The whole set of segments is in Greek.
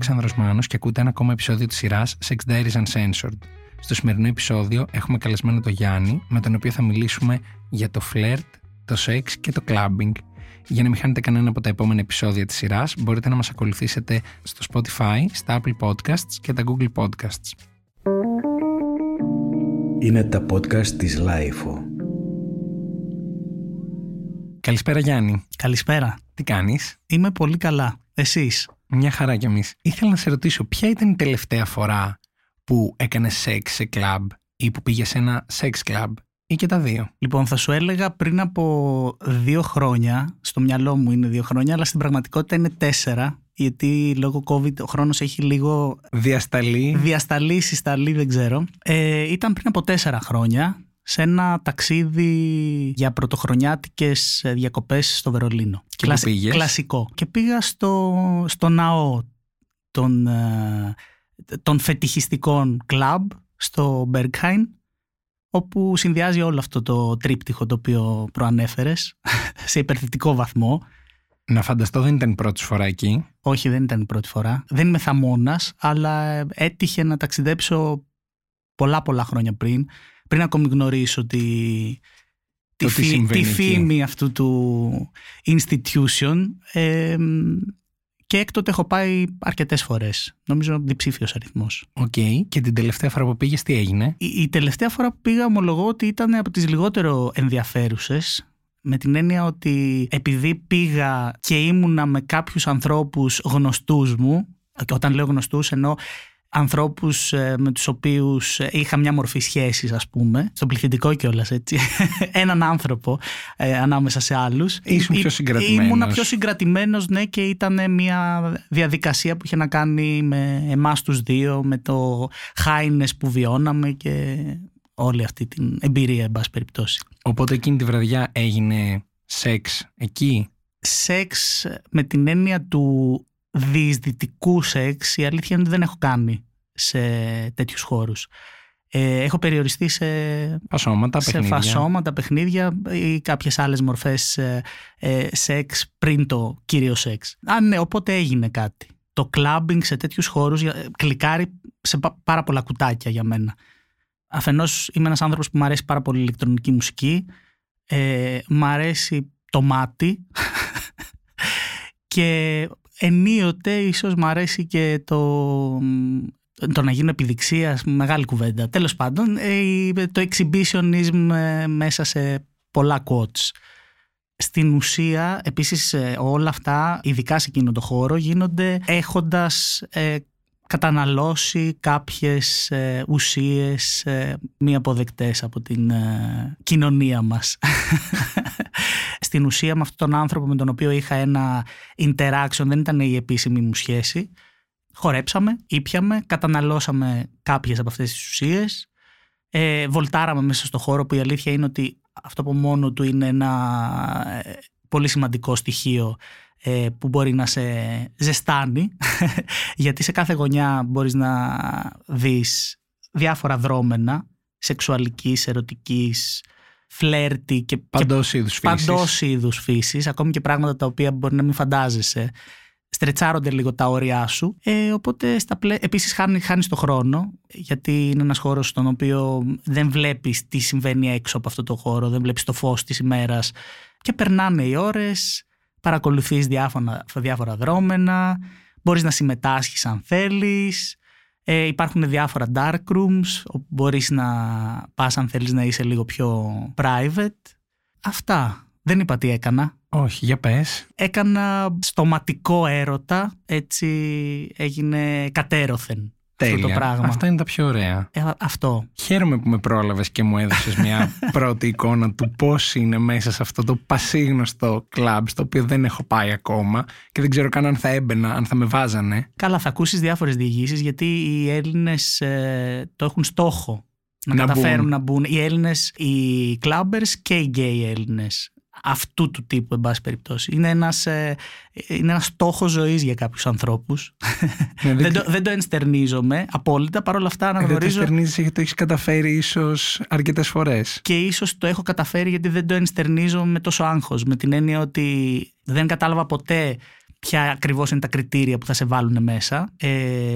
Αλέξανδρος Μάνος και ακούτε ένα ακόμα επεισόδιο της σειράς Sex Diaries Uncensored. Στο σημερινό επεισόδιο έχουμε καλεσμένο τον Γιάννη, με τον οποίο θα μιλήσουμε για το φλερτ, το σεξ και το clubbing. Για να μην χάνετε κανένα από τα επόμενα επεισόδια της σειράς, μπορείτε να μας ακολουθήσετε στο Spotify, στα Apple Podcasts και τα Google Podcasts. Είναι τα podcast της Lifeo. Καλησπέρα Γιάννη. Καλησπέρα. Τι κάνεις; Είμαι πολύ καλά. Εσείς; Μια χαρά κι εμείς. Ήθελα να σε ρωτήσω ποια ήταν η τελευταία φορά που έκανες σεξ σε κλαμπ ή που πήγες σε ένα σεξ κλαμπ ή και τα δύο; Λοιπόν, θα σου έλεγα πριν από δύο χρόνια, στο μυαλό μου είναι δύο χρόνια, αλλά στην πραγματικότητα είναι τέσσερα, γιατί λόγω COVID ο χρόνος έχει λίγο Διασταλή. διασταλεί, συσταλεί, δεν ξέρω. Ε, ήταν πριν από τέσσερα χρόνια σε ένα ταξίδι για πρωτοχρονιάτικες ε, διακοπές στο Βερολίνο. Και πού πήγες; Κλασικό. Και πήγα στο, στο ναό των, ε, των φετιχιστικών κλαμπ στο Μπεργκχάιν όπου συνδυάζει όλο αυτό το τρίπτυχο το οποίο προανέφερες σε υπερθετικό βαθμό. Να φανταστώ δεν ήταν η πρώτη σου φορά εκεί. Όχι, δεν ήταν η πρώτη φορά. Δεν είμαι θαμώνας, αλλά έτυχε να ταξιδέψω πολλά πολλά χρόνια πριν, πριν ακόμη γνωρίσω τη, τη, Το τι φη- συμβαίνει τη εκεί. φήμη αυτού του institution ε, και έκτοτε έχω πάει αρκετές φορές. Νομίζω διψήφιος αριθμός. Οκ. Και την τελευταία φορά που πήγες τι έγινε; Η, η τελευταία φορά που πήγα ομολογώ ότι ήταν από τις λιγότερο ενδιαφέρουσες με την έννοια ότι επειδή πήγα και ήμουνα με κάποιους ανθρώπους γνωστούς μου και όταν λέω γνωστούς εννοώ ανθρώπους ε, με τους οποίους ε, είχα μια μορφή σχέσης ας πούμε στο πληθυντικό κιόλας έτσι έναν άνθρωπο ε, ανάμεσα σε άλλους Ήσουν Ή- πιο συγκρατημένος. Ήμουνα πιο συγκρατημένος ναι και ήταν μια διαδικασία που είχε να κάνει με εμάς τους δύο με το χάινες που βιώναμε και όλη αυτή την εμπειρία εν πάση περιπτώσει. Οπότε εκείνη τη βραδιά έγινε σεξ εκεί; Σεξ με την έννοια του διεισδυτικού σεξ η αλήθεια είναι ότι δεν έχω κάνει σε τέτοιους χώρους. Ε, έχω περιοριστεί σε Φασώματα, σε παιχνίδια. φασώματα, παιχνίδια ή κάποιες άλλες μορφές ε, ε, σεξ πριν το κύριο σεξ. Α, ναι, οπότε έγινε κάτι. Το κλάμπινγκ σε τέτοιους χώρους ε, κλικάρει σε πα- πάρα πολλά κουτάκια για μένα. Αφενός είμαι ένας άνθρωπος που μου αρέσει πάρα πολύ η ηλεκτρονική μουσική, ε, μ' αρέσει το μάτι και ενίοτε ίσως μ' αρέσει και το, το να γίνω επιδειξία, μεγάλη κουβέντα. Τέλος πάντων, ε, το exhibitionism ε, μέσα σε πολλά quotes. Στην ουσία, επίσης ε, όλα αυτά, ειδικά σε εκείνο το χώρο, γίνονται έχοντας ε, καταναλώσει κάποιες ε, ουσίες ε, μη αποδεκτές από την ε, κοινωνία μας. Στην ουσία με αυτόν τον άνθρωπο με τον οποίο είχα ένα interaction, δεν ήταν η επίσημη μου σχέση, χορέψαμε, ήπιαμε, καταναλώσαμε κάποιες από αυτές τις ουσίες, ε, βολτάραμε μέσα στο χώρο που η αλήθεια είναι ότι αυτό από μόνο του είναι ένα ε, πολύ σημαντικό στοιχείο ε, που μπορεί να σε ζεστάνει γιατί σε κάθε γωνιά μπορείς να δεις διάφορα δρόμενα σεξουαλικής, ερωτικής, φλέρτη και, και Παντός είδους φύσης. παντός είδους φύσης, ακόμη και πράγματα τα οποία μπορεί να μην φαντάζεσαι. Στρετσάρονται λίγο τα όρια σου. Ε, οπότε στα πλέ... επίσης χάνει, χάνεις το χρόνο, γιατί είναι ένας χώρος στον οποίο δεν βλέπεις τι συμβαίνει έξω από αυτό το χώρο, δεν βλέπεις το φως της ημέρας και περνάνε οι ώρες, παρακολουθείς διάφορα, διάφορα δρόμενα, μπορείς να συμμετάσχεις αν θέλεις, ε, υπάρχουν διάφορα dark rooms όπου μπορείς να πας αν θέλεις να είσαι λίγο πιο private. Αυτά. Δεν είπα τι έκανα. Όχι, για πες. Έκανα στοματικό έρωτα, έτσι έγινε κατέρωθεν αυτό Τέλεια. το πράγμα. Αυτά είναι τα πιο ωραία. Ε, αυτό. Χαίρομαι που με πρόλαβες και μου έδωσες μια πρώτη εικόνα του πώς είναι μέσα σε αυτό το πασίγνωστο κλαμπ στο οποίο δεν έχω πάει ακόμα και δεν ξέρω καν αν θα έμπαινα, αν θα με βάζανε. Καλά, θα ακούσεις διάφορες διηγήσεις γιατί οι Έλληνες ε, το έχουν στόχο να, Να καταφέρουν μπουν. να μπουν. Οι Έλληνες, οι clubbers και οι gay Έλληνες. Αυτού του τύπου, εν πάση περιπτώσει. Είναι ένας, ε, είναι ένας στόχος ζωής για κάποιους ανθρώπους. Ναι, δεν, το, δεν το ενστερνίζομαι απόλυτα. Παρ' όλα αυτά Δεν το αναγνωρίζω στερνίζεις γιατί το έχεις καταφέρει ίσως αρκετές φορές. και ίσως το έχω καταφέρει γιατί δεν το ενστερνίζω με τόσο άγχος. Με την έννοια ότι δεν κατάλαβα ποτέ ποια ακριβώς είναι τα κριτήρια που θα σε βάλουν μέσα. Ε,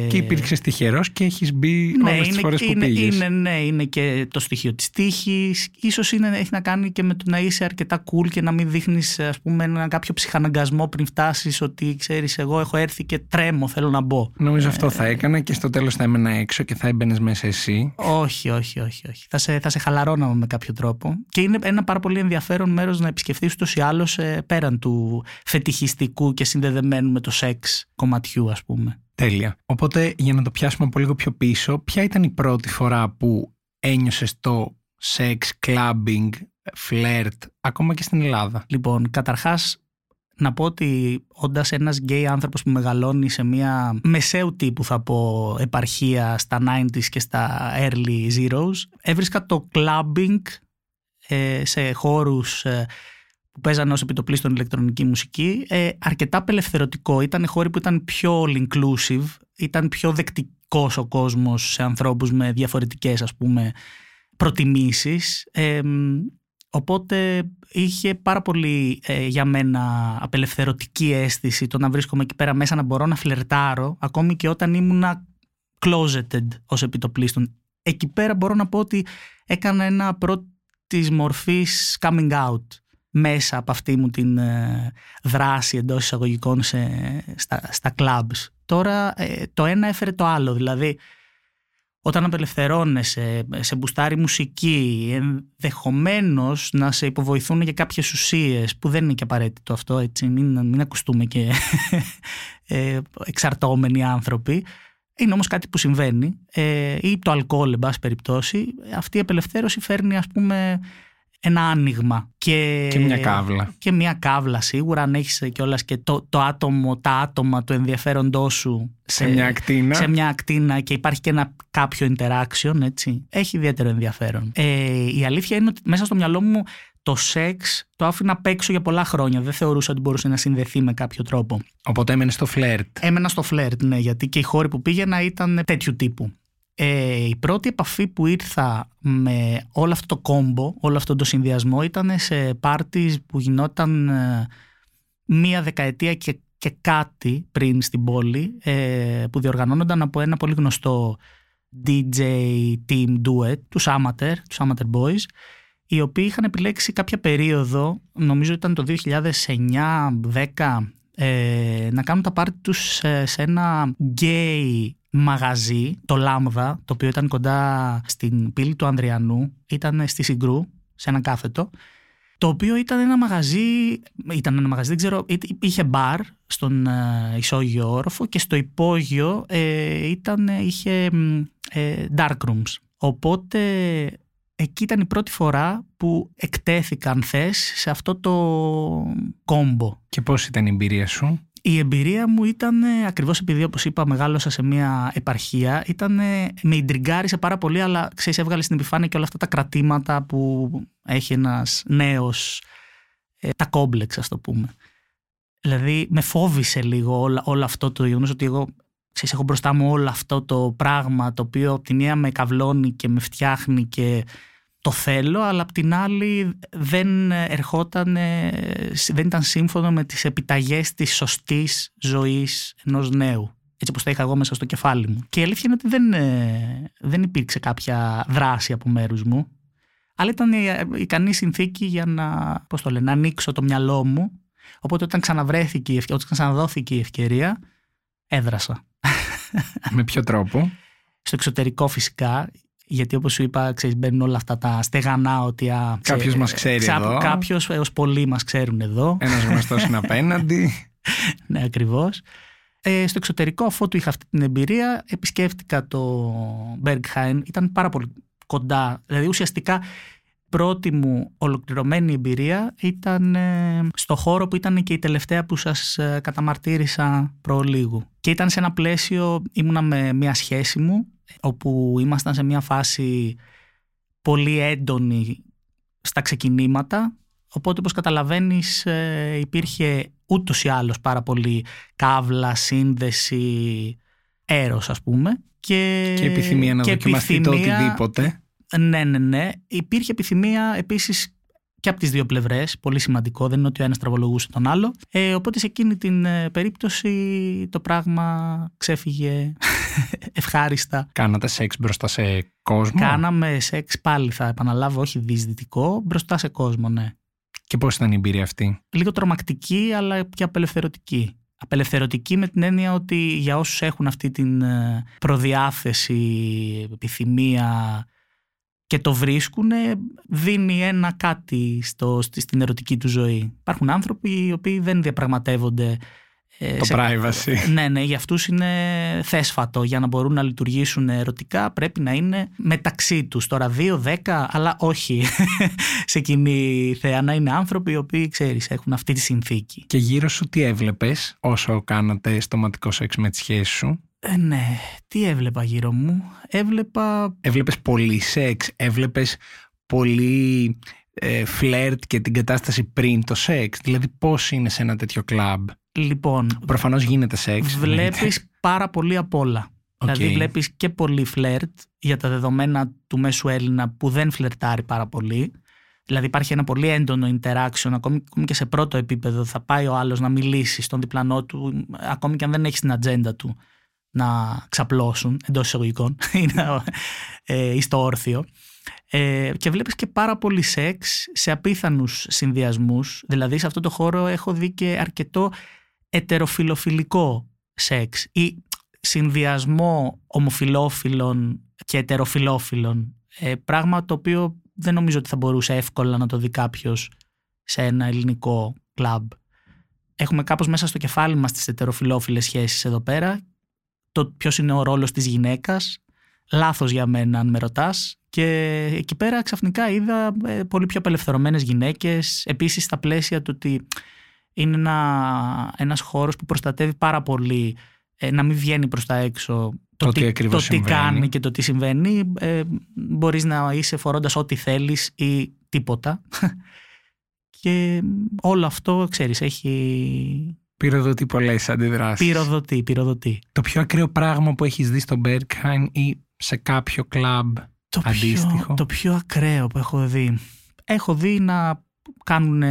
και υπήρξες τυχερός και έχεις μπει ναι, όλες τις φορές που είναι, πήγες. Είναι, ναι, είναι και το στοιχείο της τύχης. σω έχει να κάνει και με το να είσαι αρκετά cool και να μην δείχνεις ένα κάποιο ψυχαναγκασμό πριν φτάσεις ότι ξέρεις, εγώ έχω έρθει και τρέμω, θέλω να μπω. Νομίζω αυτό θα έκανα και στο τέλος θα έμενα έξω και θα έμπαινες μέσα εσύ. Όχι, όχι, όχι. όχι. Θα, σε, θα σε χαλαρώναμε με κάποιο τρόπο. Και είναι ένα πάρα πολύ ενδιαφέρον μέρος να επισκεφθείς ούτως ή άλλως ε, πέραν του φετιχιστικού και συνδεδεμένου με το σεξ κομματιού, ας πούμε. Τέλεια. Οπότε για να το πιάσουμε από λίγο πιο πίσω, ποια ήταν η πρώτη φορά που ένιωσες το σεξ, clubbing, φλερτ, ακόμα και στην Ελλάδα; Λοιπόν, καταρχάς να πω ότι όντας ένας γκέι άνθρωπος που μεγαλώνει σε μια μεσαίου τύπου θα πω επαρχία στα 90s και στα early zeros έβρισκα το clubbing ε, σε χώρους ε, που παίζανε ως επιτοπλίστων ηλεκτρονική μουσική ε, αρκετά απελευθερωτικό. Ήταν χώροι που ήταν πιο all inclusive, ήταν πιο δεκτικός ο κόσμος σε ανθρώπους με διαφορετικές ας πούμε προτιμήσεις. Ε, οπότε είχε πάρα πολύ ε, για μένα απελευθερωτική αίσθηση το να βρίσκομαι εκεί πέρα μέσα να μπορώ να φλερτάρω ακόμη και όταν ήμουνα closeted ως επιτοπλίστων. Εκεί πέρα μπορώ να πω ότι έκανα ένα πρώτης μορφής coming out μέσα από αυτή μου την ε, δράση εντός εισαγωγικών σε, στα, στα clubs. Τώρα ε, το ένα έφερε το άλλο, δηλαδή όταν απελευθερώνεσαι, σε μπουστάρει μουσική, ενδεχομένως να σε υποβοηθούν για κάποιες ουσίες που δεν είναι και απαραίτητο αυτό, έτσι, μην, μην ακουστούμε και ε, εξαρτώμενοι άνθρωποι. Είναι όμως κάτι που συμβαίνει ή το αλκοόλ, εν πάση περιπτώσει. Αυτή η απελευθέρωση φέρνει ας πούμε ένα άνοιγμα. Και, και μια κάβλα. Και μια κάβλα σίγουρα, αν έχεις κιόλας και το, το άτομο, τα άτομα του ενδιαφέροντό σου σε, μια ακτίνα. σε μια ακτίνα και υπάρχει και ένα κάποιο interaction, έτσι. Έχει ιδιαίτερο ενδιαφέρον. Ε, η αλήθεια είναι ότι μέσα στο μυαλό μου το σεξ το άφηνα απ' έξω για πολλά χρόνια. Δεν θεωρούσα ότι μπορούσε να συνδεθεί με κάποιο τρόπο. Οπότε έμενε στο φλερτ. Έμενα στο φλερτ, ναι, γιατί και οι χώροι που πήγαινα ήταν τέτοιου τύπου. Ε, η πρώτη επαφή που ήρθα με όλο αυτό το κόμπο, όλο αυτό το συνδυασμό ήταν σε πάρτις που γινόταν ε, μία δεκαετία και, και κάτι πριν στην πόλη ε, που διοργανώνονταν από ένα πολύ γνωστό DJ team duet, τους Amateur, τους Amateur Boys οι οποίοι είχαν επιλέξει κάποια περίοδο, νομίζω ήταν το 2009-10 ε, να κάνουν τα πάρτι τους σε ένα gay μαγαζί, το Λάμδα, το οποίο ήταν κοντά στην πύλη του Ανδριανού, ήταν στη Συγκρού, σε ένα κάθετο, το οποίο ήταν ένα μαγαζί, ήταν ένα μαγαζί, δεν ξέρω, είχε μπαρ στον ε, ισόγειο όροφο και στο υπόγειο ε, ήταν, είχε ε, dark rooms. Οπότε εκεί ήταν η πρώτη φορά που εκτέθηκαν θες σε αυτό το κόμπο. Και πώς ήταν η εμπειρία σου; Η εμπειρία μου ήταν, ακριβώς επειδή όπως είπα μεγάλωσα σε μια επαρχία, ήταν, με ιντριγκάρισε πάρα πολύ, αλλά ξέρεις έβγαλε στην επιφάνεια και όλα αυτά τα κρατήματα που έχει ένας νέος, ε, τα κόμπλεξ ας το πούμε. Δηλαδή με φόβησε λίγο όλα, όλο αυτό το γεγονός ότι εγώ ξέρεις, έχω μπροστά μου όλο αυτό το πράγμα το οποίο από τη μία με καυλώνει και με φτιάχνει και το θέλω, αλλά απ' την άλλη δεν ερχόταν, δεν ήταν σύμφωνο με τις επιταγές της σωστής ζωής ενός νέου. Έτσι όπως τα είχα εγώ μέσα στο κεφάλι μου. Και η αλήθεια είναι ότι δεν, ε, δεν υπήρξε κάποια δράση από μέρους μου. Αλλά ήταν η ικανή συνθήκη για να, πώς το λένε, να ανοίξω το μυαλό μου. Οπότε όταν ξαναβρέθηκε, όταν ξαναδόθηκε η ευκαιρία, έδρασα. Με ποιο τρόπο; Στο εξωτερικό φυσικά, γιατί όπως σου είπα, ξέρεις, μπαίνουν όλα αυτά τα στεγανά ότι... Α, κάποιος μας ξέρει ξέ, εδώ. Κάποιος έως πολλοί μας ξέρουν εδώ. Ένας γνωστός είναι απέναντι. ναι, ακριβώς. Ε, στο εξωτερικό, αφού του είχα αυτή την εμπειρία, επισκέφτηκα το Berghain. Ήταν πάρα πολύ κοντά. Δηλαδή, ουσιαστικά, πρώτη μου ολοκληρωμένη εμπειρία ήταν ε, στο χώρο που ήταν και η τελευταία που σας ε, καταμαρτύρησα προλίγου. Και ήταν σε ένα πλαίσιο, ήμουνα με μια σχέση μου, όπου ήμασταν σε μια φάση πολύ έντονη στα ξεκινήματα. Οπότε όπως καταλαβαίνεις ε, υπήρχε ούτως ή άλλως πάρα πολύ κάβλα, σύνδεση, έρος ας πούμε. Και, και επιθυμία να και δοκιμαστεί το οτιδήποτε ναι, ναι, ναι. Υπήρχε επιθυμία επίσης και από τις δύο πλευρές, πολύ σημαντικό, δεν είναι ότι ο ένας τραβολογούσε τον άλλο. Ε, οπότε σε εκείνη την ε, περίπτωση το πράγμα ξέφυγε ευχάριστα. Κάνατε σεξ μπροστά σε κόσμο; Κάναμε σεξ πάλι θα επαναλάβω, όχι δυσδυτικό, μπροστά σε κόσμο, ναι. Και πώς ήταν η εμπειρία αυτή; Λίγο τρομακτική αλλά και απελευθερωτική. Απελευθερωτική με την έννοια ότι για όσους έχουν αυτή την ε, προδιάθεση, επιθυμία και το βρίσκουν, δίνει ένα κάτι στο, στην ερωτική του ζωή. Υπάρχουν άνθρωποι οι οποίοι δεν διαπραγματεύονται ε, το privacy. Ναι, ναι, για αυτούς είναι θέσφατο. Για να μπορούν να λειτουργήσουν ερωτικά πρέπει να είναι μεταξύ τους. Τώρα δύο, δέκα, αλλά όχι σε κοινή θέα. Να είναι άνθρωποι οι οποίοι, ξέρεις, έχουν αυτή τη συνθήκη. Και γύρω σου τι έβλεπες όσο κάνατε στοματικό σεξ με τη σχέση σου; Ε, ναι, τι έβλεπα γύρω μου; Έβλεπα... Έβλεπες πολύ σεξ, έβλεπες πολύ ε, φλερτ και την κατάσταση πριν το σεξ; Δηλαδή πώς είναι σε ένα τέτοιο κλαμπ; Λοιπόν, Προφανώς γίνεται σεξ. βλέπεις πάρα πολύ απ' όλα. Δηλαδή βλέπεις και πολύ φλερτ για τα δεδομένα του μέσου Έλληνα που δεν φλερτάρει πάρα πολύ. Δηλαδή υπάρχει ένα πολύ έντονο interaction, ακόμη, και σε πρώτο επίπεδο θα πάει ο άλλος να μιλήσει στον διπλανό του, ακόμη και αν δεν έχεις στην ατζέντα του να ξαπλώσουν εντός εισαγωγικών ή, ε, ή στο όρθιο. Ε, και βλέπεις και πάρα πολύ σεξ σε απίθανους συνδυασμούς. Δηλαδή σε αυτό το χώρο έχω δει και αρκετό ετεροφιλοφιλικό σεξ ή συνδυασμό ομοφιλόφιλων και ετεροφιλόφιλων. Ε, πράγμα το οποίο δεν νομίζω ότι θα μπορούσε εύκολα να το δει κάποιος σε ένα ελληνικό κλαμπ. Έχουμε κάπως μέσα στο κεφάλι μας τις ετεροφιλόφιλες σχέσεις εδώ πέρα. Το ποιος είναι ο ρόλος της γυναίκας. Λάθος για μένα αν με ρωτάς. Και εκεί πέρα ξαφνικά είδα ε, πολύ πιο απελευθερωμένες γυναίκες. Επίσης στα πλαίσια του ότι είναι ένα, ένας χώρος που προστατεύει πάρα πολύ ε, να μην βγαίνει προς τα έξω το, τι, το τι κάνει και το τι συμβαίνει. Ε, μπορείς να είσαι φορώντας ό,τι θέλεις ή τίποτα. και όλο αυτό, ξέρεις, έχει... Πυροδοτεί πολλές αντιδράσεις. Πυροδοτεί, πυροδοτεί. Το πιο ακραίο πράγμα που έχεις δει στο Berghain ή σε κάποιο κλαμπ το αντίστοιχο; Πιο, το πιο ακραίο που έχω δει. Έχω δει να κάνουν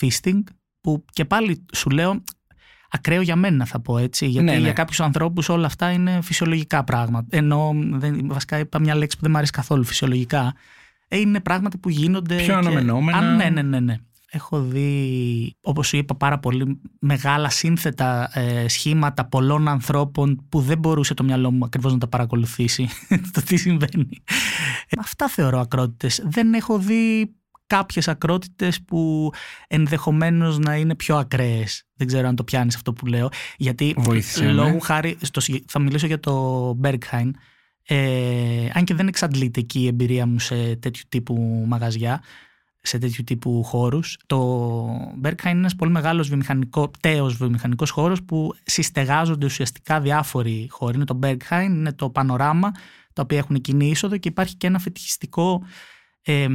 feasting που και πάλι σου λέω ακραίο για μένα θα πω έτσι γιατί Ναι, ναι. για κάποιους ανθρώπους όλα αυτά είναι φυσιολογικά πράγματα ενώ δεν, βασικά είπα μια λέξη που δεν μου αρέσει καθόλου φυσιολογικά ε, είναι πράγματα που γίνονται Πιο και- αναμενόμενα. Α, ναι, ναι, ναι, ναι. Έχω δει, όπως σου είπα, πάρα πολύ μεγάλα σύνθετα ε, σχήματα πολλών ανθρώπων που δεν μπορούσε το μυαλό μου ακριβώς να τα παρακολουθήσει το τι συμβαίνει. Ε, Αυτά θεωρώ ακρότητες. Δεν έχω δει κάποιες ακρότητες που ενδεχομένως να είναι πιο ακραίες. Δεν ξέρω αν το πιάνεις αυτό που λέω. Γιατί Βοήθησε με. λόγου χάρη, στο, συγκε- θα μιλήσω για το Berghain, ε, αν και δεν εξαντλείται εκεί η εμπειρία μου σε τέτοιου τύπου μαγαζιά, σε τέτοιου τύπου χώρους. Το Berghain είναι ένας πολύ μεγάλος βιομηχανικό, τέος βιομηχανικός χώρος που συστεγάζονται ουσιαστικά διάφοροι χώροι. Είναι το Berghain, είναι το Πανοράμα, τα οποία έχουν κοινή είσοδο και υπάρχει και ένα φετιχιστικό ε,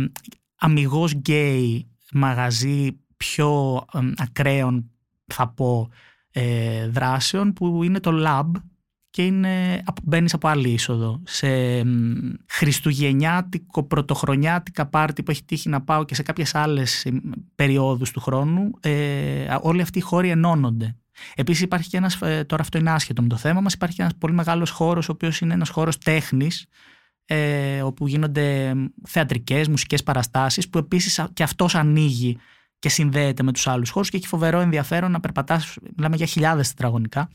αμυγός γκέι μαγαζί πιο ε, ακραίων θα πω ε, δράσεων που είναι το Lab και είναι, μπαίνεις από άλλη είσοδο σε μ, χριστουγεννιάτικο, πρωτοχρονιάτικα πάρτι που έχει τύχει να πάω και σε κάποιες άλλες ε, περιόδους του χρόνου ε, όλοι αυτοί οι χώροι ενώνονται. Επίσης υπάρχει και ένας, ε, τώρα αυτό είναι άσχετο με το θέμα μας, υπάρχει και ένας πολύ μεγάλος χώρος ο οποίος είναι ένας χώρος τέχνης ε, όπου γίνονται θεατρικές, μουσικές παραστάσεις που επίσης και αυτός ανοίγει και συνδέεται με τους άλλους χώρους και έχει φοβερό ενδιαφέρον να περπατάς, μιλάμε για χιλιάδες τετραγωνικά.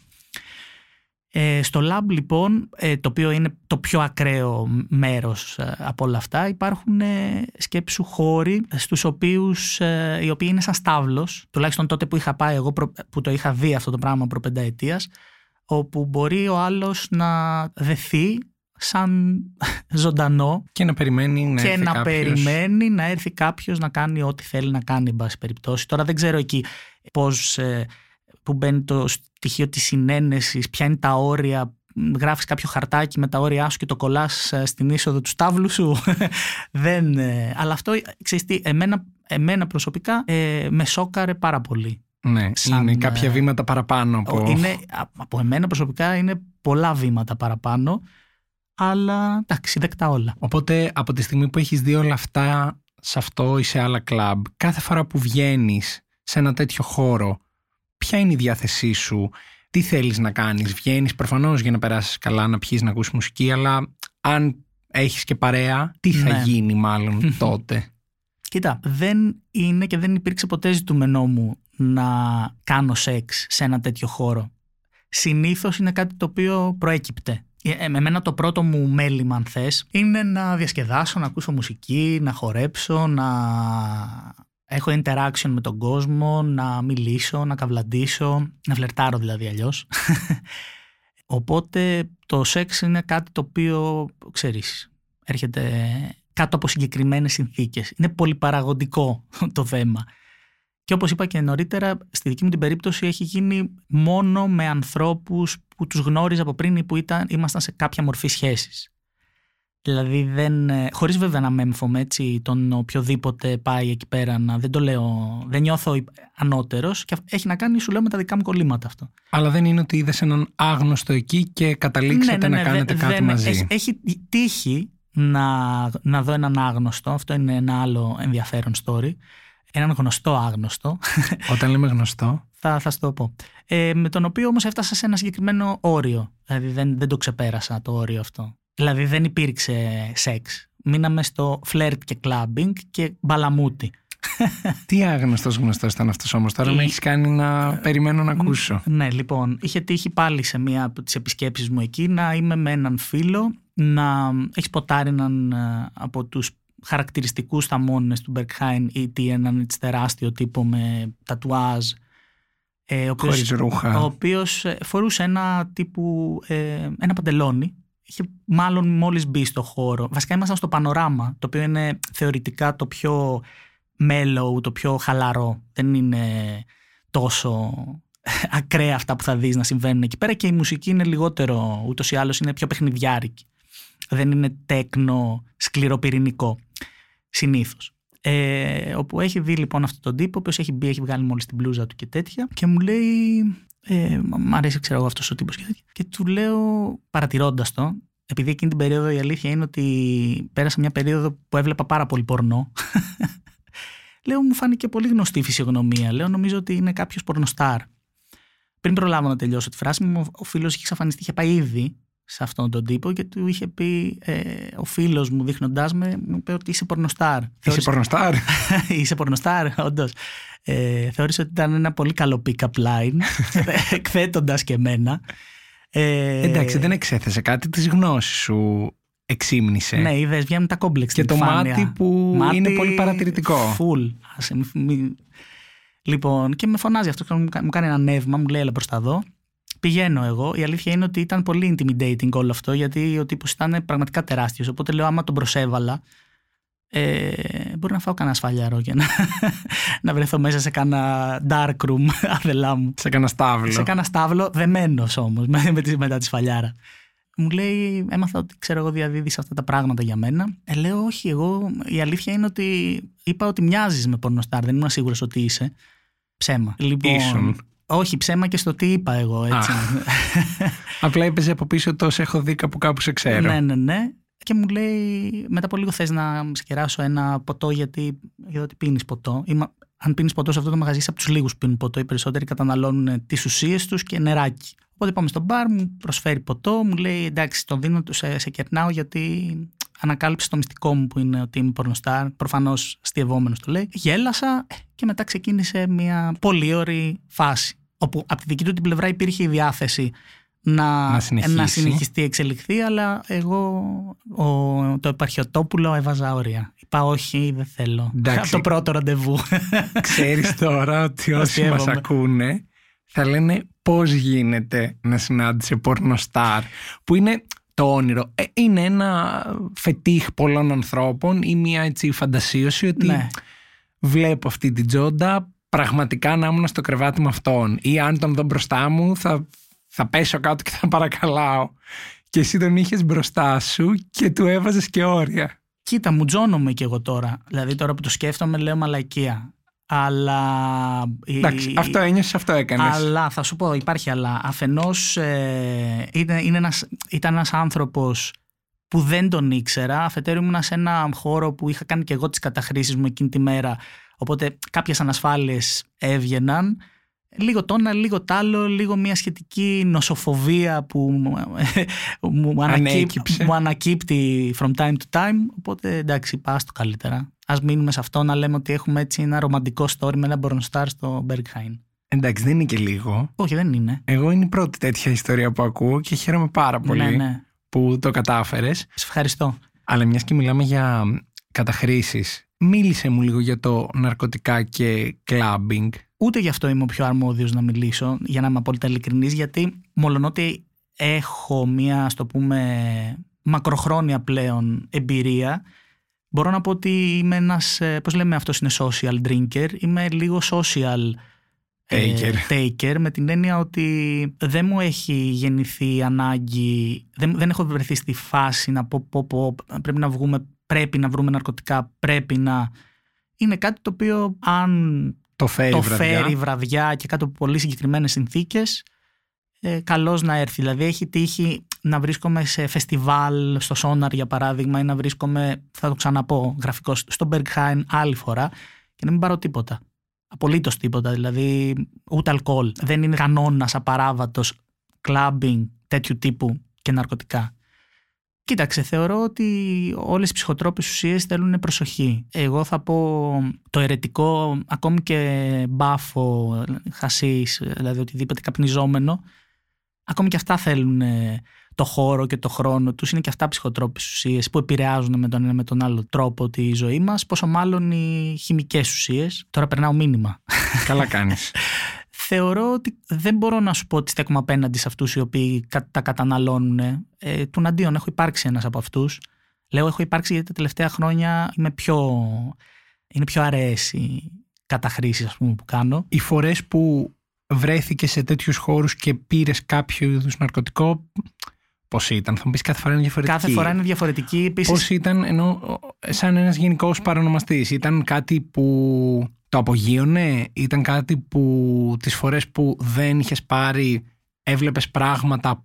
Ε, στο Lab λοιπόν, ε, το οποίο είναι το πιο ακραίο μέρος ε, από όλα αυτά, υπάρχουν ε, σκέψου χώροι στους οποίους, ε, οι οποίοι είναι σαν στάβλος, τουλάχιστον τότε που είχα πάει εγώ, προ- που το είχα δει αυτό το πράγμα προπενταετίας, όπου μπορεί ο άλλος να δεθεί σαν ζωντανό Και να περιμένει να και έρθει να κάποιος. περιμένει να έρθει κάποιος να κάνει ό,τι θέλει να κάνει, εν πάση περιπτώσει. Τώρα δεν ξέρω εκεί πώς, ε, που μπαίνει το στοιχείο της συνένεσης, ποια είναι τα όρια, γράφεις κάποιο χαρτάκι με τα όρια σου και το κολλάς ε, στην είσοδο του στάβλου σου. δεν, ε, αλλά αυτό, ξέρεις τι, εμένα, εμένα προσωπικά ε, με σόκαρε πάρα πολύ. Ναι, Σαν, είναι ε, κάποια βήματα παραπάνω από... Είναι, α- από εμένα προσωπικά είναι πολλά βήματα παραπάνω, αλλά εντάξει, δεκτά όλα. Οπότε από τη στιγμή που έχεις δει όλα αυτά σε αυτό ή σε άλλα κλαμπ, κάθε φορά που βγαίνεις σε ένα τέτοιο χώρο, ποια είναι η διάθεσή σου, τι θέλεις να κάνεις, βγαίνεις προφανώς για να περάσεις καλά, να πιείς, να ακούσεις μουσική, αλλά αν έχεις και παρέα, τι θα Ναι. γίνει μάλλον τότε; Κοίτα, δεν είναι και δεν υπήρξε ποτέ ζητούμενό μου να κάνω σεξ σε ένα τέτοιο χώρο. Συνήθως είναι κάτι το οποίο προέκυπτε. Ε, ε, εμένα το πρώτο μου μέλημα, αν θες, είναι να διασκεδάσω, να ακούσω μουσική, να χορέψω, να έχω interaction με τον κόσμο, να μιλήσω, να καυλαντήσω, να φλερτάρω δηλαδή αλλιώς. Οπότε το σεξ είναι κάτι το οποίο, ξέρεις, έρχεται κάτω από συγκεκριμένες συνθήκες. Είναι πολύ παραγωγικό το θέμα. Και όπως είπα και νωρίτερα, στη δική μου την περίπτωση έχει γίνει μόνο με ανθρώπους που τους γνώριζα από πριν ή που ήταν, ήμασταν σε κάποια μορφή σχέσης. Δηλαδή δεν, ε, χωρίς βέβαια να μέμφωμαι έτσι τον οποιοδήποτε πάει εκεί πέρα να δεν το λέω, δεν νιώθω υ- ανώτερος και έχει να κάνει σου λέω με τα δικά μου κολλήματα αυτό. Αλλά δεν είναι ότι είδες έναν άγνωστο εκεί και καταλήξατε να Ναι, δε- κάνετε κάτι δεν- μαζί. Έχει, έχει τύχει να, να δω έναν άγνωστο, αυτό είναι ένα άλλο ενδιαφέρον story, έναν γνωστό άγνωστο, Όταν λέμε γνωστό, θα, θα σου το πω. Ε, με τον οποίο όμως έφτασα σε ένα συγκεκριμένο όριο. Δηλαδή δεν, δεν το ξεπέρασα το όριο αυτό. Δηλαδή δεν υπήρξε σεξ. Μείναμε στο φλερτ και κλάμπινγκ και μπαλαμούτι. τι άγνωστος γνωστός ήταν αυτός όμως. Τώρα Η- με έχεις κάνει να περιμένω να ακούσω. Ναι, λοιπόν, είχε τύχει πάλι σε μία από τις επισκέψεις μου εκεί να είμαι με έναν φίλο, να έχει ποτάρει έναν ε, από τους χαρακτηριστικούς θαμώνες του Berghain ή έναν έτσι τεράστιο τύπο με τατουάζ ε, ο οποίος, Χωρί ρούχα. ο οποίος ε, φορούσε ένα τύπου, ε, ένα παντελόνι είχε μάλλον μόλις μπει στο χώρο. Βασικά ήμασταν στο πανοράμα το οποίο είναι θεωρητικά το πιο mellow, το πιο χαλαρό. Δεν είναι τόσο ακραία αυτά που θα δεις να συμβαίνουν εκεί πέρα και η μουσική είναι λιγότερο ούτως ή άλλως είναι πιο παιχνιδιάρικη. Δεν είναι τέκνο σκληροπυρηνικό συνήθως. Ε, όπου έχει δει λοιπόν αυτόν τον τύπο, ο οποίος έχει μπει, έχει βγάλει μόλις την μπλούζα του και τέτοια και μου λέει, ε, μ' αρέσει ξέρω εγώ αυτός ο τύπος. Και τέτοια και του λέω παρατηρώντας το, επειδή εκείνη την περίοδο η αλήθεια είναι ότι πέρασα μια περίοδο που έβλεπα πάρα πολύ πορνό. Λέω μου φάνηκε πολύ γνωστή η φυσιογνωμία. Λέω νομίζω ότι είναι κάποιος πορνοστάρ. Πριν προλάβω να τελειώσω τη φράση μου ο φίλος είχε εξαφανιστεί, είχε πάει ήδη σε αυτόν τον τύπο και του είχε πει ε, ο φίλος μου δείχνοντάς με μου είπε ότι είσαι πορνοστάρ Είσαι Θεώρησε- πορνοστάρ; Είσαι πορνοστάρ, όντως. Ε, θεώρησε ότι ήταν ένα πολύ καλό pick-up line, εκθέτοντας και εμένα. Ε, Εντάξει, δεν εξέθεσε κάτι, της γνώσης σου εξήμνησε. Ναι, είδες, βγαίνουν τα κόμπλεξ και στην το επιφάνεια. μάτι που Μάτι είναι πολύ παρατηρητικό. Φουλ. Άσε, μη- μη- Λοιπόν, και με φωνάζει αυτό, μου κα- μου κάνει ένα νεύμα, μου λέει έλα προς τα δω. Πηγαίνω εγώ. Η αλήθεια είναι ότι ήταν πολύ intimidating όλο αυτό, γιατί ο τύπος ήταν πραγματικά τεράστιος. Οπότε λέω, άμα τον προσέβαλα, ε, μπορεί να φάω κανένα σφαλιαρό και να, να βρεθώ μέσα σε κάνα dark room, αδελά μου. Σε κανένα στάβλο. Σε κάνα στάβλο, δεμένος όμως, με, με τη- μετά τη σφαλιάρα. Μου λέει, έμαθα ότι ξέρω εγώ διαδίδεις αυτά τα πράγματα για μένα. Ε, λέω, όχι, εγώ η αλήθεια είναι ότι είπα ότι μοιάζεις με πορνοστάρ. Δεν ήμουν σίγουρος ότι είσαι. Ψέμα. Λοιπόν, Ήσουν. Όχι, ψέμα και στο τι είπα εγώ, έτσι. Απλά έπαιζε από πίσω το «Σε έχω δει κάπου κάπου σε ξέρω. ναι, ναι, ναι. Και μου λέει, μετά από λίγο θες να σε κεράσω ένα ποτό γιατί είδα ότι πίνεις ποτό. Είμα, αν πίνεις ποτό σε αυτό το μαγαζί, είσαι από τους λίγους που πίνουν ποτό. Οι περισσότεροι καταναλώνουν τις ουσίες τους και νεράκι. Οπότε πάμε στο μπαρ, μου προσφέρει ποτό, μου λέει εντάξει, τον δίνω, σε, σε κερνάω γιατί ανακάλυψε το μυστικό μου που είναι ότι είμαι πορνοστάρ. Προφανώς αστειευόμενο το λέει. Γέλασα ε, και μετά ξεκίνησε μια πολύ ωραία φάση. Όπου από τη δική του την πλευρά υπήρχε η διάθεση να, Να συνεχίσει. να συνεχιστεί, εξελιχθεί, αλλά εγώ ο, το επαρχιωτόπουλο έβαζα όρια. Είπα όχι, δεν θέλω. Εντάξει. Από το πρώτο ραντεβού. Ξέρεις τώρα ότι όσοι Αστείευομαι. μας ακούνε θα λένε πώς γίνεται να συνάντησε πορνοστάρ που είναι το όνειρο. Ε, είναι ένα φετίχ πολλών ανθρώπων ή μια έτσι φαντασίωση ότι ναι. βλέπω αυτή την τζόντα πραγματικά να ήμουν στο κρεβάτι με αυτόν ή αν τον δω μπροστά μου θα, θα πέσω κάτω και θα παρακαλάω και εσύ τον είχες μπροστά σου και του έβαζες και όρια. Κοίτα, μου τζώνομαι κι εγώ τώρα. Δηλαδή τώρα που το σκέφτομαι λέω μαλακία. Αλλά... η- Εντάξει, αυτό ένιωσες, αυτό έκανες. Αλλά θα σου πω, υπάρχει αλλά. Αφενός ε, είναι, είναι ένας, ήταν ένας άνθρωπος που δεν τον ήξερα. Αφετέρου ήμουν σε ένα χώρο που είχα κάνει και εγώ τις καταχρήσεις μου εκείνη τη μέρα. Οπότε κάποιες ανασφάλειες έβγαιναν. Λίγο το ένα, λίγο τ' άλλο, λίγο μια σχετική νοσοφοβία που μου, ανακύπτει, μου ανακύπτει from time to time. Οπότε εντάξει, πας το καλύτερα. Ας μείνουμε σε αυτό να λέμε ότι έχουμε έτσι ένα ρομαντικό story με ένα Bornstar στο Berghain. Εντάξει, δεν είναι και λίγο. Όχι, δεν είναι. Εγώ είναι η πρώτη τέτοια ιστορία που ακούω και χαίρομαι πάρα πολύ Ναι, ναι. που το κατάφερες. Σε ευχαριστώ. Αλλά μιας και μιλάμε για καταχρήσεις, μίλησε μου λίγο για το ναρκωτικά και clubbing. Ούτε γι' αυτό είμαι ο πιο αρμόδιος να μιλήσω, για να είμαι απόλυτα ειλικρινής, γιατί μολονότι έχω μία, ας το πούμε, μακροχρόνια πλέον εμπειρία, μπορώ να πω ότι είμαι ένας, ε, πώς λέμε αυτός είναι social drinker, είμαι λίγο social ε, Taker. taker με την έννοια ότι δεν μου έχει γεννηθεί ανάγκη, δεν, δεν έχω βρεθεί στη φάση να πω, πω, πω πρέπει να βγούμε, πρέπει να βρούμε ναρκωτικά, πρέπει να... Είναι κάτι το οποίο αν Το φέρει το βραδιά. φέρει βραδιά και κάτω από πολύ συγκεκριμένες συνθήκες ε, καλώς να έρθει. Δηλαδή έχει τύχει να βρίσκομαι σε φεστιβάλ στο Σόναρ για παράδειγμα ή να βρίσκομαι, θα το ξαναπώ γραφικό, στο Berghain άλλη φορά και να μην πάρω τίποτα. Απολύτως τίποτα. Δηλαδή ούτε αλκοόλ. Δεν είναι κανόνας απαράβατος clubbing τέτοιου τύπου και ναρκωτικά. Κοίταξε, θεωρώ ότι όλες οι ψυχοτρόπες ουσίες θέλουν προσοχή. Εγώ θα πω το ερετικό, ακόμη και μπάφο, χασίς, δηλαδή οτιδήποτε καπνιζόμενο, ακόμη και αυτά θέλουν ε, το χώρο και το χρόνο τους. Είναι και αυτά ψυχοτρόπες ουσίες που επηρεάζουν με τον ένα με τον άλλο τρόπο τη ζωή μας, πόσο μάλλον οι χημικές ουσίες. Τώρα περνάω μήνυμα. Καλά κάνεις. Θεωρώ ότι δεν μπορώ να σου πω ότι στέκομαι απέναντι σε αυτούς οι οποίοι κα- τα καταναλώνουν. Ε, τουναντίον έχω υπάρξει ένας από αυτούς. Λέω έχω υπάρξει γιατί τα τελευταία χρόνια είμαι πιο, είναι πιο αραιές οι καταχρήσεις ας πούμε, που κάνω. Οι φορές που βρέθηκες σε τέτοιους χώρους και πήρες κάποιο είδους ναρκωτικό, πώς ήταν. Θα μου πεις κάθε φορά είναι διαφορετική. Κάθε φορά είναι διαφορετική. Επίσης, Πώς ήταν, ενώ σαν ένας γενικός παρονομαστής, ήταν κάτι που το απογείωνε, ήταν κάτι που τις φορές που δεν είχες πάρει, έβλεπες πράγματα,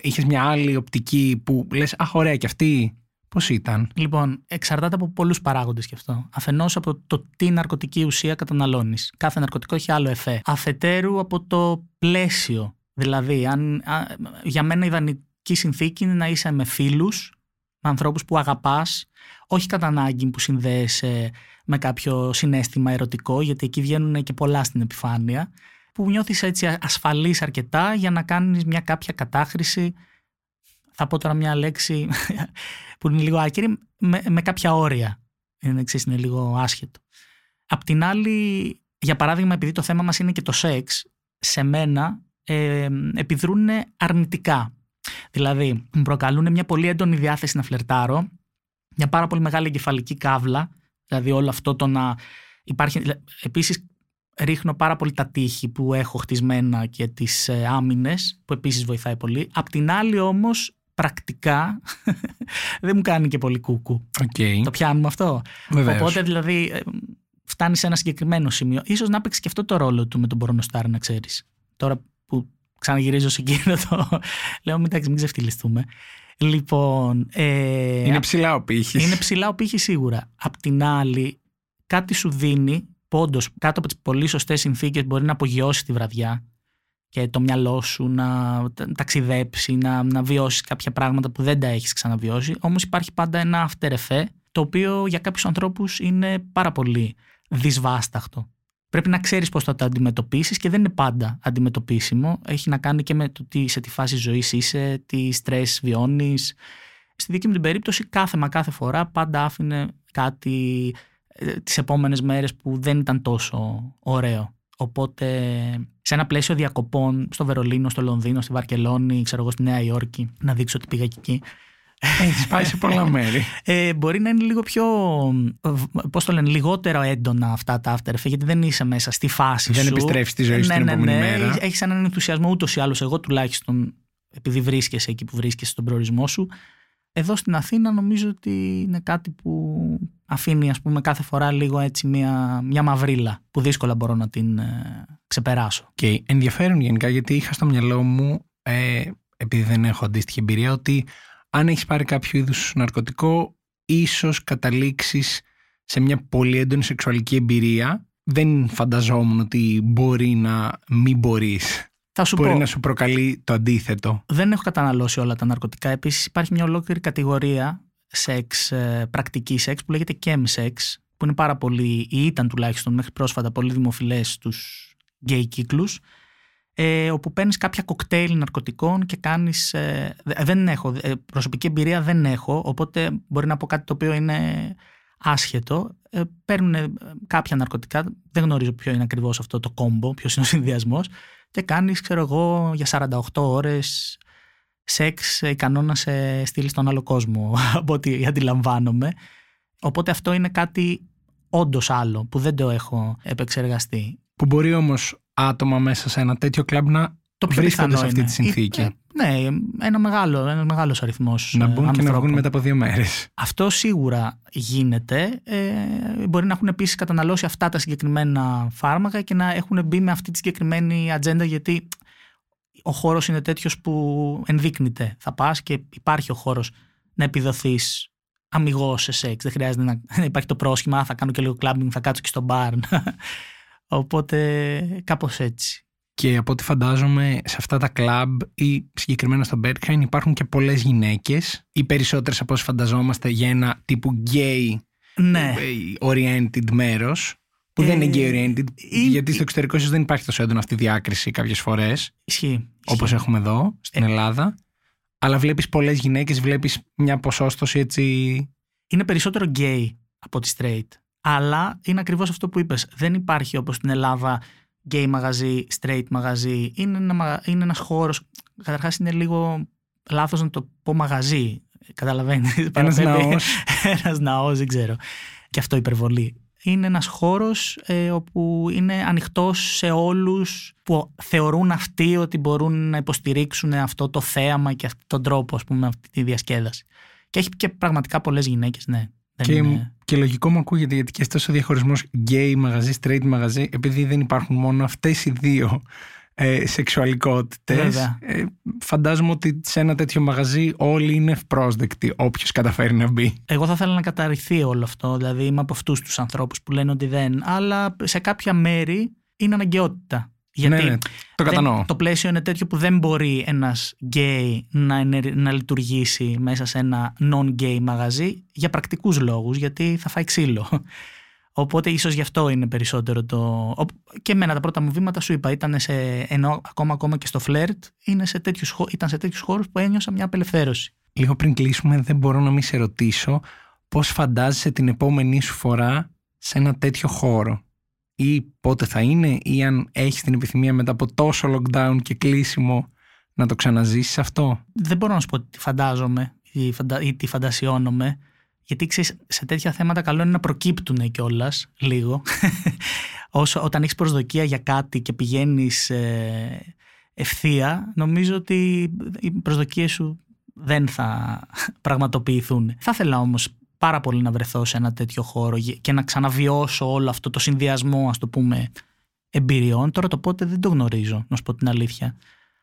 είχες μια άλλη οπτική που λες «Αχ, ωραία και αυτή». Πώς ήταν; Λοιπόν, εξαρτάται από πολλούς παράγοντες και αυτό. Αφενός από το τι ναρκωτική ουσία καταναλώνεις. Κάθε ναρκωτικό έχει άλλο εφέ. Αφετέρου από το πλαίσιο. Δηλαδή, αν, α, για μένα ιδανική συνθήκη είναι να είσαι με φίλους, με ανθρώπους που αγαπάς, όχι κατά ανάγκη που συνδέεσαι με κάποιο συνέστημα ερωτικό, γιατί εκεί βγαίνουν και πολλά στην επιφάνεια, που νιώθεις έτσι ασφαλής αρκετά για να κάνεις μια κάποια κατάχρηση θα πω τώρα μια λέξη που είναι λίγο άκυρη, με, με κάποια όρια. Είναι, εξής, είναι λίγο άσχετο. Απ' την άλλη, για παράδειγμα, επειδή το θέμα μας είναι και το σεξ, σε μένα ε, επιδρούν αρνητικά. Δηλαδή, μου προκαλούν μια πολύ έντονη διάθεση να φλερτάρω, μια πάρα πολύ μεγάλη εγκεφαλική κάβλα, δηλαδή όλο αυτό το να υπάρχει... Επίσης, ρίχνω πάρα πολύ τα τείχη που έχω χτισμένα και τις ε, άμυνες, που επίσης βοηθάει πολύ. Απ' την άλλη όμως, πρακτικά, δεν μου κάνει και πολύ κούκου. Okay. Το πιάνουμε αυτό. Βεβαίως. Οπότε δηλαδή ε, φτάνει σε ένα συγκεκριμένο σημείο. Ίσως να παίξει και αυτό το ρόλο του με τον Πορνοστάρ, να ξέρεις. Τώρα που ξαναγυρίζω σε εκείνο το... Λέω, μην, μην ξεφτυλιστούμε. Λοιπόν... Ε, είναι ψηλά ο πύχης. Είναι ψηλά ο πύχης σίγουρα. Απ' την άλλη, κάτι σου δίνει πόντο κάτω από τις πολύ σωστές συνθήκες μπορεί να απογειώσει τη βραδιά και το μυαλό σου να ταξιδέψει, να, να βιώσεις κάποια πράγματα που δεν τα έχεις ξαναβιώσει. Όμως υπάρχει πάντα ένα after effect, το οποίο για κάποιους ανθρώπους είναι πάρα πολύ δυσβάσταχτο. Πρέπει να ξέρεις πώς θα το αντιμετωπίσεις και δεν είναι πάντα αντιμετωπίσιμο. Έχει να κάνει και με το τι, σε τι φάση ζωής είσαι, τι στρες βιώνεις. Στη δική μου την περίπτωση, κάθε μα κάθε φορά πάντα άφηνε κάτι τις επόμενες μέρες που δεν ήταν τόσο ωραίο. Οπότε σε ένα πλαίσιο διακοπών στο Βερολίνο, στο Λονδίνο, στη Βαρκελόνη, ξέρω εγώ στη Νέα Υόρκη, να δείξω ότι πήγα και εκεί. Έχεις πάει σε πολλά μέρη. Ε, μπορεί να είναι λίγο πιο, πώς το λένε, λιγότερο έντονα αυτά τα after effects, γιατί δεν είσαι μέσα στη φάση δεν σου. επιστρέφεις τη ζωή ναι, στην ναι, επόμενη ναι. μέρα. Έχεις έναν ενθουσιασμό ούτως ή άλλως, εγώ τουλάχιστον, επειδή βρίσκεσαι εκεί που βρίσκεσαι στον προορισμό σου, εδώ στην Αθήνα νομίζω ότι είναι κάτι που αφήνει ας πούμε κάθε φορά λίγο έτσι μια, μια μαυρίλα που δύσκολα μπορώ να την ε, ξεπεράσω. Και okay. ενδιαφέρον γενικά γιατί είχα στο μυαλό μου, ε, επειδή δεν έχω αντίστοιχη εμπειρία, ότι αν έχεις πάρει κάποιο είδους ναρκωτικό, ίσως καταλήξεις σε μια πολύ έντονη σεξουαλική εμπειρία. Δεν φανταζόμουν ότι μπορεί να μην μπορείς. Θα σου μπορεί πω, να σου προκαλεί το αντίθετο. δεν έχω καταναλώσει όλα τα ναρκωτικά. Επίσης υπάρχει μια ολόκληρη κατηγορία σεξ, ε, πρακτική σεξ που λέγεται chemsex, που είναι πάρα πολύ, ή ήταν τουλάχιστον μέχρι πρόσφατα πολύ δημοφιλές στους γκέι κύκλους, ε, όπου παίρνεις κάποια κοκτέιλ ναρκωτικών και κάνεις... Ε, δε- δεν έχω, ε, προσωπική εμπειρία δεν έχω, οπότε μπορεί να πω κάτι το οποίο είναι άσχετο. Ε, παίρνουν ε, κάποια ναρκωτικά, δεν γνωρίζω ποιο είναι ακριβώς αυτό το κόμπο, ποιος είναι ο συνδυασμός, και κάνεις, ξέρω εγώ, για 48 ώρες σεξ ικανό να σε στείλει στον άλλο κόσμο, από ό,τι αντιλαμβάνομαι. Οπότε αυτό είναι κάτι όντως άλλο που δεν το έχω επεξεργαστεί. Που μπορεί όμως άτομα μέσα σε ένα τέτοιο κλαμπ να Το πιο βρίσκονται πιθανό σε αυτή είναι. τη συνθήκη. Ε, ναι, ένα μεγάλο, ένας μεγάλος αριθμός να ε, μπουν και να ανθρώπων. βγουν μετά από δύο μέρες. Αυτό σίγουρα γίνεται. Ε, μπορεί να έχουν επίσης καταναλώσει αυτά τα συγκεκριμένα φάρμακα και να έχουν μπει με αυτή τη συγκεκριμένη ατζέντα γιατί ο χώρος είναι τέτοιος που ενδείκνυται. Θα πας και υπάρχει ο χώρος να επιδοθείς αμυγός σε σεξ. Δεν χρειάζεται να, να υπάρχει το πρόσχημα, «Α, θα κάνω και λίγο κλάμπινγκ, θα κάτσω και στο μπαρ. Οπότε κάπως έτσι. Και από ό,τι φαντάζομαι σε αυτά τα κλαμπ ή συγκεκριμένα στο Berghain υπάρχουν και πολλές γυναίκες ή περισσότερες από όσοι φανταζόμαστε για ένα τύπου gay Ναι. ε, oriented μέρος που Ε, δεν είναι gay oriented ή- γιατί στο εξωτερικό ίσως δεν υπάρχει τόσο έντονο αυτή η διάκριση κάποιες φορές Ισχύει. όπως Ισχύει. έχουμε εδώ στην Ε. Ελλάδα αλλά βλέπεις πολλές γυναίκες, βλέπεις μια ποσόστοση έτσι είναι περισσότερο gay από τη straight. Αλλά είναι ακριβώς αυτό που είπες. Δεν υπάρχει όπως στην Ελλάδα gay μαγαζί, straight μαγαζί. Είναι, ένα, μαγα- είναι ένας χώρος, καταρχάς είναι λίγο λάθος να το πω μαγαζί. Καταλαβαίνεις. ένας παραπέμπει. ναός ένας ναός, δεν ξέρω. Και αυτό υπερβολή. Είναι ένας χώρος ε, όπου είναι ανοιχτός σε όλους που θεωρούν αυτοί ότι μπορούν να υποστηρίξουν αυτό το θέαμα και αυτόν τον τρόπο, ας πούμε, αυτή τη διασκέδαση. Και έχει και πραγματικά πολλές γυναίκες, ναι. Δεν Και, είναι- και λογικό μου ακούγεται γιατί και στο διαχωρισμός gay μαγαζί, straight μαγαζί, επειδή δεν υπάρχουν μόνο αυτές οι δύο ε, σεξουαλικότητες, Βέβαια. ε, φαντάζομαι ότι σε ένα τέτοιο μαγαζί όλοι είναι ευπρόσδεκτοι, όποιος καταφέρει να μπει. Εγώ θα ήθελα να καταρριφθεί όλο αυτό. Δηλαδή είμαι από αυτούς τους ανθρώπους που λένε ότι δεν. Αλλά σε κάποια μέρη είναι αναγκαιότητα. Γιατί ναι, ναι, το δεν- κατανοώ. το πλαίσιο είναι τέτοιο που δεν μπορεί ένας γκέι να, ενε- να λειτουργήσει μέσα σε ένα non-gay μαγαζί για πρακτικούς λόγους, γιατί θα φάει ξύλο. Οπότε ίσως γι' αυτό είναι περισσότερο το... ο- Και εμένα τα πρώτα μου βήματα σου είπα, ήταν σε... ενώ ακόμα, ακόμα και στο φλερτ, είναι σε τέτοιους, χω- ήταν σε τέτοιους χώρους που ένιωσα μια απελευθέρωση. Λίγο πριν κλείσουμε, δεν μπορώ να μην σε ρωτήσω πώς φαντάζεσαι την επόμενη σου φορά σε ένα τέτοιο χώρο; Ή πότε θα είναι, ή αν έχεις την επιθυμία μετά από τόσο lockdown και κλείσιμο να το ξαναζήσεις αυτό; δεν μπορώ να σου πω τι φαντάζομαι ή, φαντα... ή τι φαντασιώνομαι. Γιατί ξέρεις, σε τέτοια θέματα καλό είναι να προκύπτουν κιόλας λίγο. Όσο, όταν έχεις προσδοκία για κάτι και πηγαίνεις ε, ευθεία, νομίζω ότι οι προσδοκίες σου δεν θα πραγματοποιηθούν. Θα ήθελα όμως πάρα πολύ να βρεθώ σε ένα τέτοιο χώρο και να ξαναβιώσω όλο αυτό το συνδυασμό, ας το πούμε, εμπειριών. Τώρα το πότε δεν το γνωρίζω, να σου πω την αλήθεια.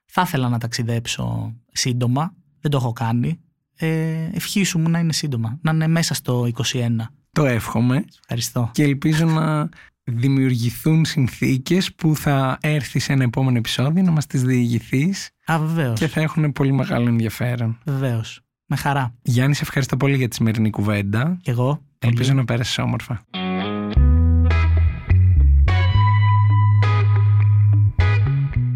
Θα ήθελα να ταξιδέψω σύντομα. Δεν το έχω κάνει. Ε, ευχήσου μου να είναι σύντομα. Να είναι μέσα στο 21. Το εύχομαι Ευχαριστώ. και ελπίζω να δημιουργηθούν συνθήκες που θα έρθεις σε ένα επόμενο επεισόδιο να μας τις διηγηθείς Α, βεβαίως. και θα έχουν πολύ μεγάλο ενδιαφέρον. Βεβαίως. Με χαρά. Γιάννη, σε ευχαριστώ πολύ για τη σημερινή κουβέντα. Κι εγώ. Ελπίζω να πέρασες όμορφα.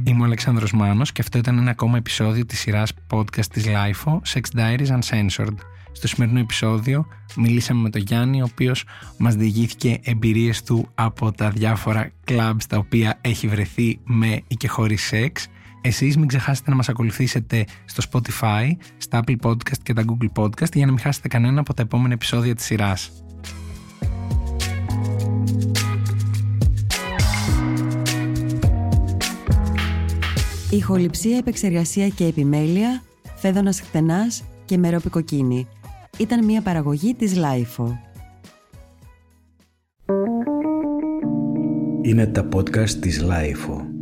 Είμαι ο Αλεξάνδρος Μάνος και αυτό ήταν ένα ακόμα επεισόδιο της σειράς podcast της LIFO, Sex Diaries Uncensored. Στο σημερινό επεισόδιο μιλήσαμε με τον Γιάννη, ο οποίος μας διηγήθηκε εμπειρίες του από τα διάφορα clubs τα οποία έχει βρεθεί με ή και χωρίς σεξ. Εσείς μην ξεχάσετε να μας ακολουθήσετε στο Spotify, στα Apple Podcast και τα Google Podcast για να μην χάσετε κανένα από τα επόμενα επεισόδια της σειράς. Ηχοληψία, επεξεργασία και επιμέλεια, Φαίδωνας Χτενάς και Μερόπη Κοκκίνη. Ήταν μια παραγωγή της LiFO. Είναι τα podcast της LiFO.